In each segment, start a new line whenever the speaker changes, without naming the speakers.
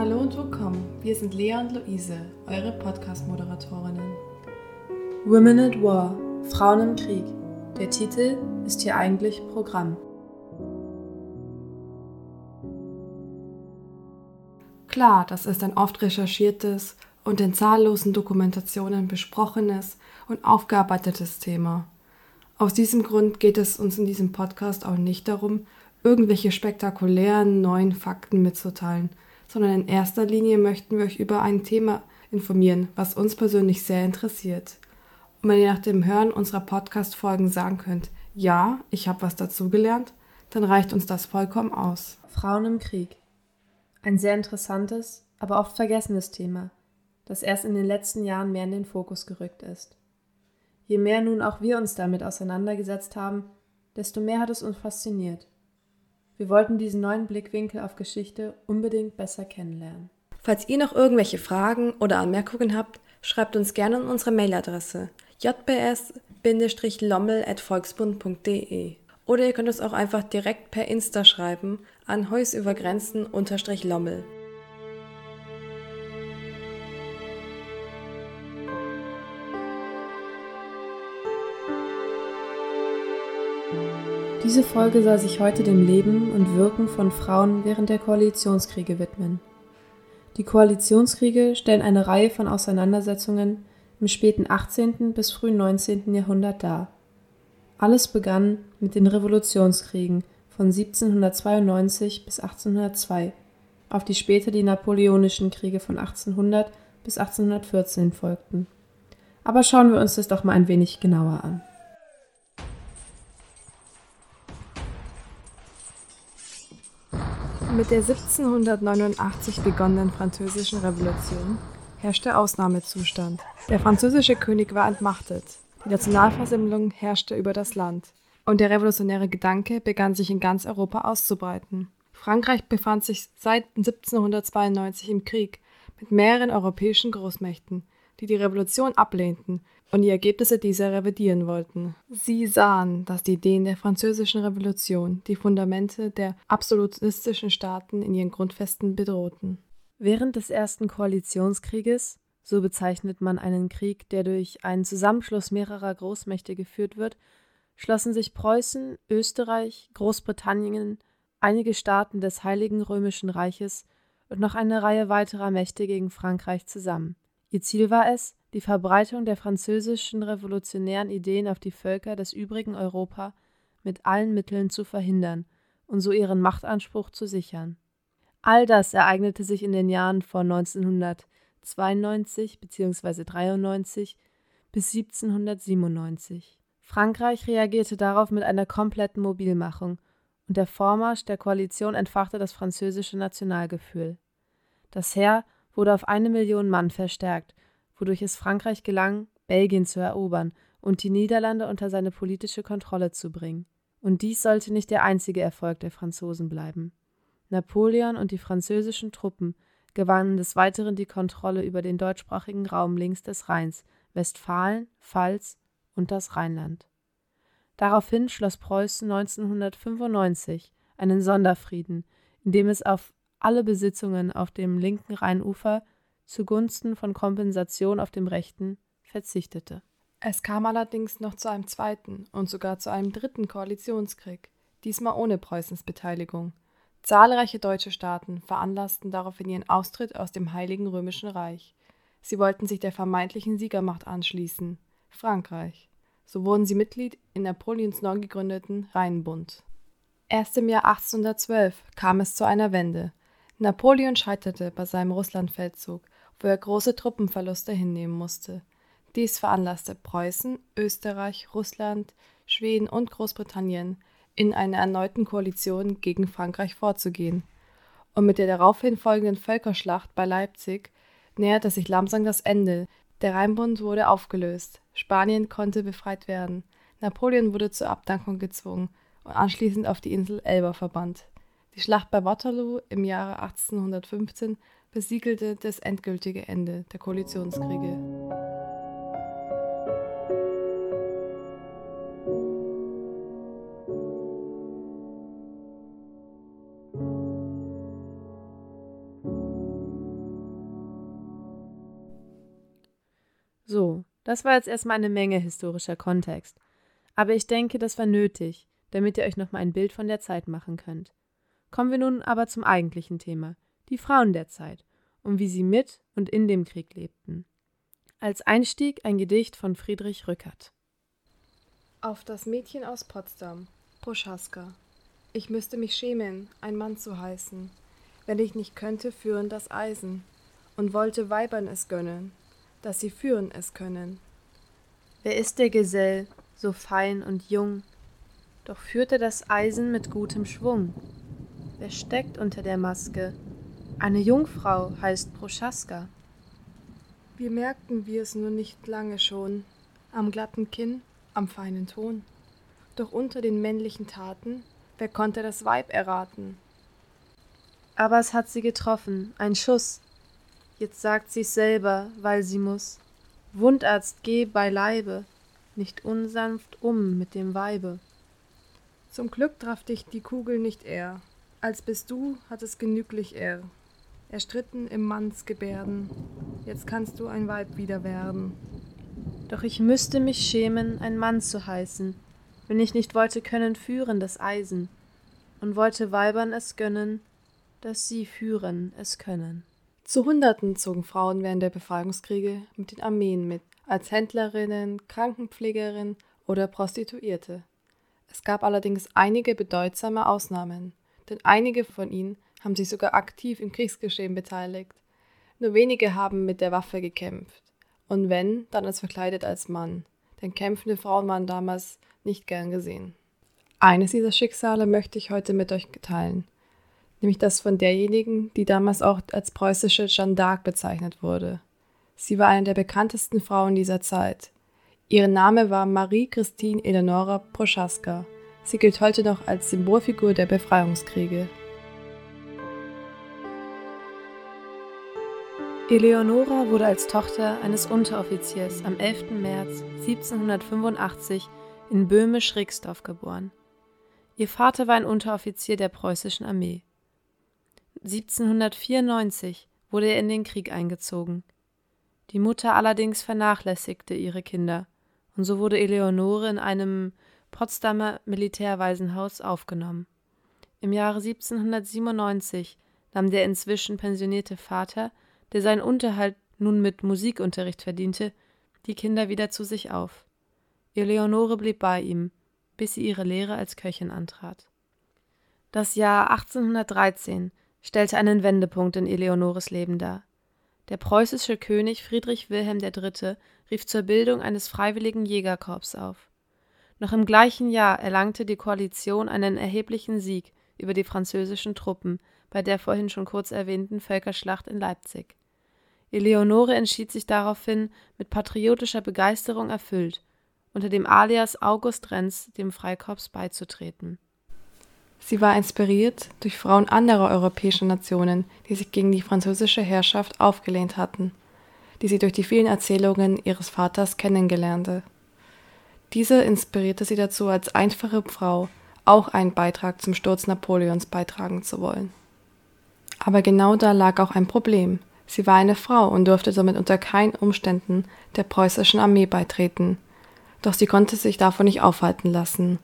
Hallo und willkommen. Wir sind Lea und Luise, eure Podcast-Moderatorinnen.
Women at War, Frauen im Krieg. Der Titel ist hier eigentlich Programm.
Klar, das ist ein oft recherchiertes und in zahllosen Dokumentationen besprochenes und aufgearbeitetes Thema. Aus diesem Grund geht es uns in diesem Podcast auch nicht darum, irgendwelche spektakulären neuen Fakten mitzuteilen, sondern in erster Linie möchten wir euch über ein Thema informieren, was uns persönlich sehr interessiert. Und wenn ihr nach dem Hören unserer Podcast-Folgen sagen könnt, ja, ich habe was dazugelernt, dann reicht uns das vollkommen aus.
Frauen im Krieg. Ein sehr interessantes, aber oft vergessenes Thema, das erst in den letzten Jahren mehr in den Fokus gerückt ist. Je mehr nun auch wir uns damit auseinandergesetzt haben, desto mehr hat es uns fasziniert. Wir wollten diesen neuen Blickwinkel auf Geschichte unbedingt besser kennenlernen.
Falls ihr noch irgendwelche Fragen oder Anmerkungen habt, schreibt uns gerne an unsere Mailadresse jbs-lommel.volksbund.de oder ihr könnt uns auch einfach direkt per Insta schreiben an heusübergrenzen-lommel.
Diese Folge soll sich heute dem Leben und Wirken von Frauen während der Koalitionskriege widmen. Die Koalitionskriege stellen eine Reihe von Auseinandersetzungen im späten 18. bis frühen 19. Jahrhundert dar. Alles begann mit den Revolutionskriegen von 1792 bis 1802, auf die später die Napoleonischen Kriege von 1800 bis 1814 folgten. Aber schauen wir uns das doch mal ein wenig genauer an.
Mit der 1789 begonnenen Französischen Revolution herrschte Ausnahmezustand. Der französische König war entmachtet. Die Nationalversammlung herrschte über das Land. Und der revolutionäre Gedanke begann sich in ganz Europa auszubreiten. Frankreich befand sich seit 1792 im Krieg mit mehreren europäischen Großmächten, die die Revolution ablehnten und die Ergebnisse dieser revidieren wollten. Sie sahen, dass die Ideen der Französischen Revolution die Fundamente der absolutistischen Staaten in ihren Grundfesten bedrohten.
Während des ersten Koalitionskrieges, so bezeichnet man einen Krieg, der durch einen Zusammenschluss mehrerer Großmächte geführt wird, schlossen sich Preußen, Österreich, Großbritannien, einige Staaten des Heiligen Römischen Reiches und noch eine Reihe weiterer Mächte gegen Frankreich zusammen. Ihr Ziel war es, die Verbreitung der französischen revolutionären Ideen auf die Völker des übrigen Europa mit allen Mitteln zu verhindern und so ihren Machtanspruch zu sichern. All das ereignete sich in den Jahren von 1992 bzw. 93 bis 1797. Frankreich reagierte darauf mit einer kompletten Mobilmachung und der Vormarsch der Koalition entfachte das französische Nationalgefühl. Das Heer wurde auf eine Million Mann verstärkt wodurch es Frankreich gelang, Belgien zu erobern und die Niederlande unter seine politische Kontrolle zu bringen. Und dies sollte nicht der einzige Erfolg der Franzosen bleiben. Napoleon und die französischen Truppen gewannen des Weiteren die Kontrolle über den deutschsprachigen Raum links des Rheins, Westfalen, Pfalz und das Rheinland. Daraufhin schloss Preußen 1995 einen Sonderfrieden, in dem es auf alle Besitzungen auf dem linken Rheinufer zugunsten von Kompensation auf dem rechten verzichtete.
Es kam allerdings noch zu einem zweiten und sogar zu einem dritten Koalitionskrieg, diesmal ohne Preußens Beteiligung. Zahlreiche deutsche Staaten veranlassten daraufhin ihren Austritt aus dem Heiligen Römischen Reich. Sie wollten sich der vermeintlichen Siegermacht anschließen, Frankreich. So wurden sie Mitglied in Napoleons neu gegründeten Rheinbund. Erst im Jahr 1812 kam es zu einer Wende. Napoleon scheiterte bei seinem Russlandfeldzug wo er große Truppenverluste hinnehmen musste. Dies veranlasste Preußen, Österreich, Russland, Schweden und Großbritannien in einer erneuten Koalition gegen Frankreich vorzugehen. Und mit der daraufhin folgenden Völkerschlacht bei Leipzig näherte sich langsam das Ende. Der Rheinbund wurde aufgelöst, Spanien konnte befreit werden, Napoleon wurde zur Abdankung gezwungen und anschließend auf die Insel Elba verbannt. Die Schlacht bei Waterloo im Jahre 1815 besiegelte das endgültige Ende der Koalitionskriege.
So, das war jetzt erstmal eine Menge historischer Kontext. Aber ich denke, das war nötig, damit ihr euch nochmal ein Bild von der Zeit machen könnt. Kommen wir nun aber zum eigentlichen Thema, die Frauen der Zeit und wie sie mit und in dem Krieg lebten. Als Einstieg ein Gedicht von Friedrich Rückert.
Auf das Mädchen aus Potsdam, Proschaska. Ich müsste mich schämen, ein Mann zu heißen, wenn ich nicht könnte führen das Eisen und wollte Weibern es gönnen, dass sie führen es können.
Wer ist der Gesell, so fein und jung, doch führt er das Eisen mit gutem Schwung? Wer steckt unter der Maske? Eine Jungfrau heißt Proschaska.
Wir merkten wir es nur nicht lange schon, am glatten Kinn, am feinen Ton. Doch unter den männlichen Taten, wer konnte das Weib erraten?
Aber es hat sie getroffen, ein Schuss. Jetzt sagt sie's selber, weil sie muss. Wundarzt, geh beileibe, nicht unsanft um mit dem Weibe.
Zum Glück traf dich die Kugel nicht eher, als bist du, hat es genüglich er. Erstritten im Mannsgebärden, jetzt kannst du ein Weib wieder werden.
Doch ich müsste mich schämen, ein Mann zu heißen, wenn ich nicht wollte können führen das Eisen, und wollte Weibern es gönnen, dass sie führen es können.
Zu Hunderten zogen Frauen während der Befreiungskriege mit den Armeen mit, als Händlerinnen, Krankenpflegerinnen oder Prostituierte. Es gab allerdings einige bedeutsame Ausnahmen, denn einige von ihnen haben sich sogar aktiv im Kriegsgeschehen beteiligt. Nur wenige haben mit der Waffe gekämpft. Und wenn, dann als verkleidet als Mann, denn kämpfende Frauen waren damals nicht gern gesehen. Eines dieser Schicksale möchte ich heute mit euch teilen, nämlich das von derjenigen, die damals auch als preußische Jeanne d'Arc bezeichnet wurde. Sie war eine der bekanntesten Frauen dieser Zeit. Ihr Name war Marie-Christine Eleonora Proschaska. Sie gilt heute noch als Symbolfigur der Befreiungskriege.
Eleonora wurde als Tochter eines Unteroffiziers am 11. März 1785 in Böhmisch-Rixdorf geboren. Ihr Vater war ein Unteroffizier der preußischen Armee. 1794 wurde er in den Krieg eingezogen. Die Mutter allerdings vernachlässigte ihre Kinder, und so wurde Eleonore in einem Potsdamer Militärwaisenhaus aufgenommen. Im Jahre 1797 nahm der inzwischen pensionierte Vater, der seinen Unterhalt nun mit Musikunterricht verdiente, die Kinder wieder zu sich auf. Eleonore blieb bei ihm, bis sie ihre Lehre als Köchin antrat. Das Jahr 1813 stellte einen Wendepunkt in Eleonores Leben dar. Der preußische König Friedrich Wilhelm III. rief zur Bildung eines freiwilligen Jägerkorps auf. Noch im gleichen Jahr erlangte die Koalition einen erheblichen Sieg über die französischen Truppen bei der vorhin schon kurz erwähnten Völkerschlacht in Leipzig. Eleonore entschied sich daraufhin, mit patriotischer Begeisterung erfüllt, unter dem Alias August Renz dem Freikorps beizutreten.
Sie war inspiriert durch Frauen anderer europäischer Nationen, die sich gegen die französische Herrschaft aufgelehnt hatten, die sie durch die vielen Erzählungen ihres Vaters kennengelernte. Diese inspirierte sie dazu, als einfache Frau auch einen Beitrag zum Sturz Napoleons beitragen zu wollen. Aber genau da lag auch ein Problem. Sie war eine Frau und durfte somit unter keinen Umständen der preußischen Armee beitreten. Doch sie konnte sich davon nicht aufhalten lassen.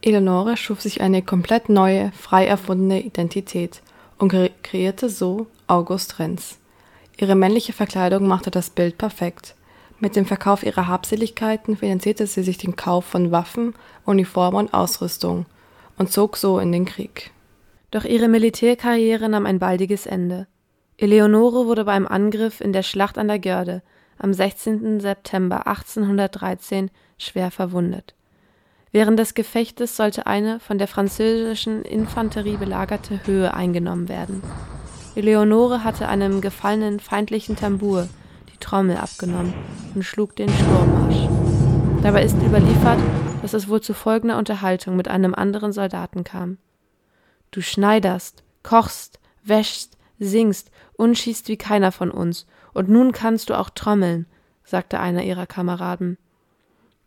Eleonore schuf sich eine komplett neue, frei erfundene Identität und kreierte so August Renz. Ihre männliche Verkleidung machte das Bild perfekt. Mit dem Verkauf ihrer Habseligkeiten finanzierte sie sich den Kauf von Waffen, Uniformen und Ausrüstung und zog so in den Krieg.
Doch ihre Militärkarriere nahm ein baldiges Ende. Eleonore wurde beim Angriff in der Schlacht an der Görde am 16. September 1813 schwer verwundet. Während des Gefechtes sollte eine von der französischen Infanterie belagerte Höhe eingenommen werden. Eleonore hatte einem gefallenen feindlichen Tambour die Trommel abgenommen und schlug den Sturmmarsch. Dabei ist überliefert, dass es wohl zu folgender Unterhaltung mit einem anderen Soldaten kam. Du schneiderst, kochst, wäschst, singst und schießt wie keiner von uns, und nun kannst du auch trommeln, sagte einer ihrer Kameraden.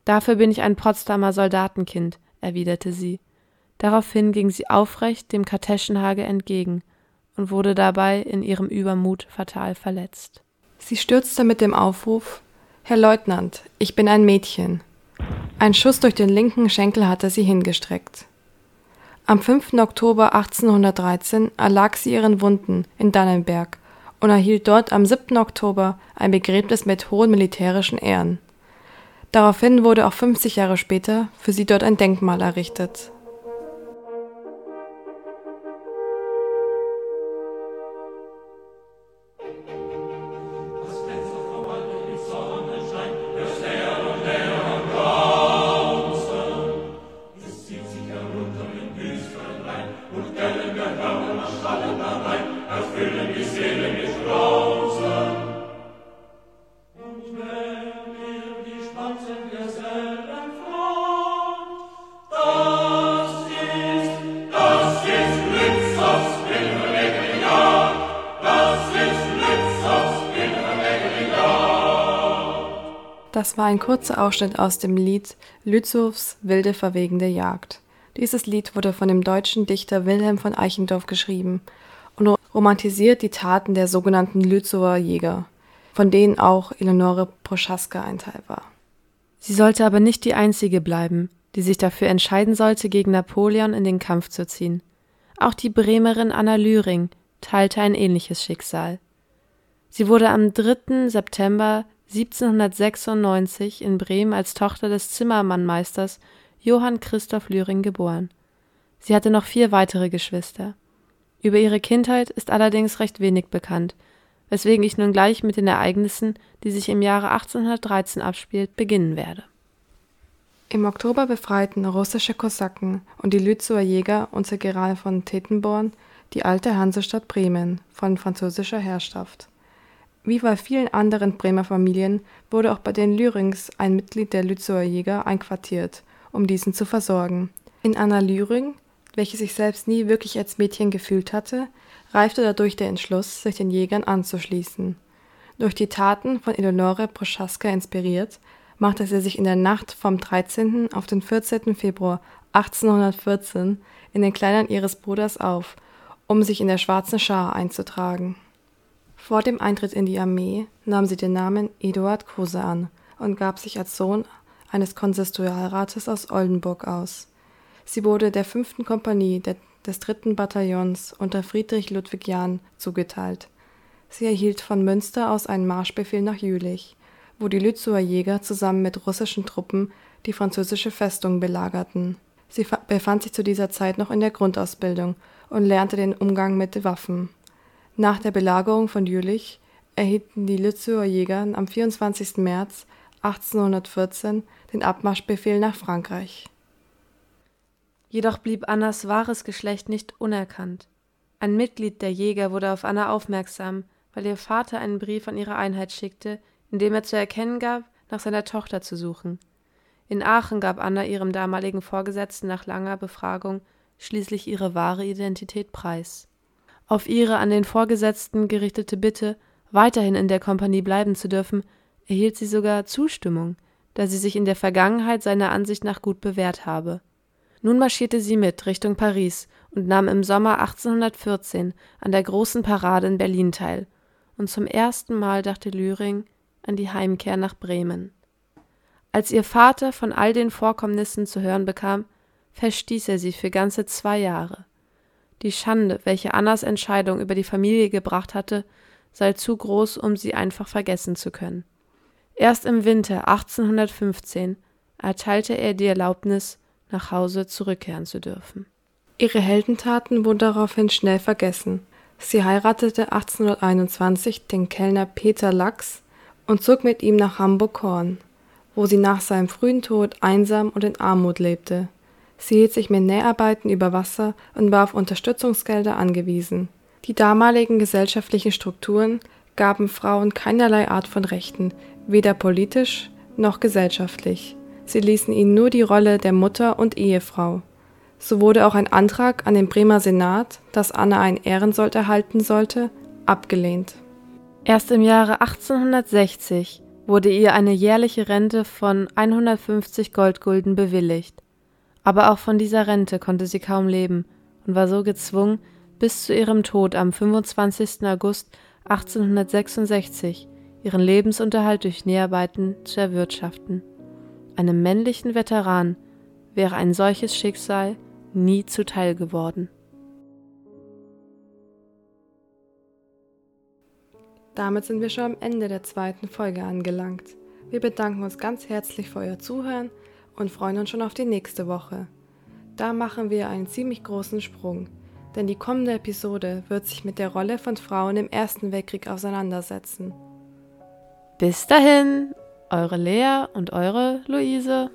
Dafür bin ich ein Potsdamer Soldatenkind, erwiderte sie. Daraufhin ging sie aufrecht dem Kartäschenhage entgegen und wurde dabei in ihrem Übermut fatal verletzt.
Sie stürzte mit dem Aufruf Herr Leutnant, ich bin ein Mädchen. Ein Schuss durch den linken Schenkel hatte sie hingestreckt. Am 5. Oktober 1813 erlag sie ihren Wunden in Dannenberg und erhielt dort am 7. Oktober ein Begräbnis mit hohen militärischen Ehren. Daraufhin wurde auch 50 Jahre später für sie dort ein Denkmal errichtet Das war ein kurzer Ausschnitt aus dem Lied Lützows Wilde verwegende Jagd. Dieses Lied wurde von dem deutschen Dichter Wilhelm von Eichendorff geschrieben und romantisiert die Taten der sogenannten Lützower Jäger, von denen auch Eleonore Proschaska ein Teil war.
Sie sollte aber nicht die einzige bleiben, die sich dafür entscheiden sollte, gegen Napoleon in den Kampf zu ziehen. Auch die Bremerin Anna Lühring teilte ein ähnliches Schicksal. Sie wurde am 3. September 1796 in Bremen als Tochter des Zimmermannmeisters Johann Christoph Lühring geboren. Sie hatte noch vier weitere Geschwister. Über ihre Kindheit ist allerdings recht wenig bekannt, weswegen ich nun gleich mit den Ereignissen, die sich im Jahre 1813 abspielt, beginnen werde.
Im Oktober befreiten russische Kosaken und die Lützower Jäger unter General von Tetenborn die alte Hansestadt Bremen von französischer Herrschaft. Wie bei vielen anderen Bremer Familien wurde auch bei den Lürings ein Mitglied der Lützower Jäger einquartiert, um diesen zu versorgen. In Anna Lüring, welche sich selbst nie wirklich als Mädchen gefühlt hatte, reifte dadurch der Entschluss, sich den Jägern anzuschließen. Durch die Taten von Eleonore Proschaska inspiriert, machte sie sich in der Nacht vom 13. auf den 14. Februar 1814 in den Kleidern ihres Bruders auf, um sich in der Schwarzen Schar einzutragen vor dem Eintritt in die Armee nahm sie den Namen Eduard Kruse an und gab sich als Sohn eines Konsistorialrates aus Oldenburg aus. Sie wurde der fünften Kompanie des dritten Bataillons unter Friedrich Ludwig Jahn zugeteilt. Sie erhielt von Münster aus einen Marschbefehl nach Jülich, wo die Lützower Jäger zusammen mit russischen Truppen die französische Festung belagerten. Sie befand sich zu dieser Zeit noch in der Grundausbildung und lernte den Umgang mit Waffen nach der Belagerung von Jülich erhielten die Lützower Jäger am 24. März 1814 den Abmarschbefehl nach Frankreich.
Jedoch blieb Annas wahres Geschlecht nicht unerkannt. Ein Mitglied der Jäger wurde auf Anna aufmerksam, weil ihr Vater einen Brief an ihre Einheit schickte, in dem er zu erkennen gab, nach seiner Tochter zu suchen. In Aachen gab Anna ihrem damaligen Vorgesetzten nach langer Befragung schließlich ihre wahre Identität preis. Auf ihre an den Vorgesetzten gerichtete Bitte, weiterhin in der Kompanie bleiben zu dürfen, erhielt sie sogar Zustimmung, da sie sich in der Vergangenheit seiner Ansicht nach gut bewährt habe. Nun marschierte sie mit Richtung Paris und nahm im Sommer 1814 an der großen Parade in Berlin teil, und zum ersten Mal dachte Lühring an die Heimkehr nach Bremen. Als ihr Vater von all den Vorkommnissen zu hören bekam, verstieß er sie für ganze zwei Jahre. Die Schande, welche Annas Entscheidung über die Familie gebracht hatte, sei zu groß, um sie einfach vergessen zu können. Erst im Winter 1815 erteilte er die Erlaubnis, nach Hause zurückkehren zu dürfen.
Ihre Heldentaten wurden daraufhin schnell vergessen. Sie heiratete 1821 den Kellner Peter Lachs und zog mit ihm nach Hamburg-Horn, wo sie nach seinem frühen Tod einsam und in Armut lebte. Sie hielt sich mit Näharbeiten über Wasser und war auf Unterstützungsgelder angewiesen. Die damaligen gesellschaftlichen Strukturen gaben Frauen keinerlei Art von Rechten, weder politisch noch gesellschaftlich. Sie ließen ihnen nur die Rolle der Mutter und Ehefrau. So wurde auch ein Antrag an den Bremer Senat, dass Anna ein Ehrensold erhalten sollte, abgelehnt.
Erst im Jahre 1860 wurde ihr eine jährliche Rente von 150 Goldgulden bewilligt aber auch von dieser Rente konnte sie kaum leben und war so gezwungen, bis zu ihrem Tod am 25. August 1866 ihren Lebensunterhalt durch Näharbeiten zu erwirtschaften. Einem männlichen Veteran wäre ein solches Schicksal nie zuteil geworden.
Damit sind wir schon am Ende der zweiten Folge angelangt. Wir bedanken uns ganz herzlich für euer Zuhören und freuen uns schon auf die nächste Woche. Da machen wir einen ziemlich großen Sprung, denn die kommende Episode wird sich mit der Rolle von Frauen im Ersten Weltkrieg auseinandersetzen.
Bis dahin, eure Lea und eure Luise.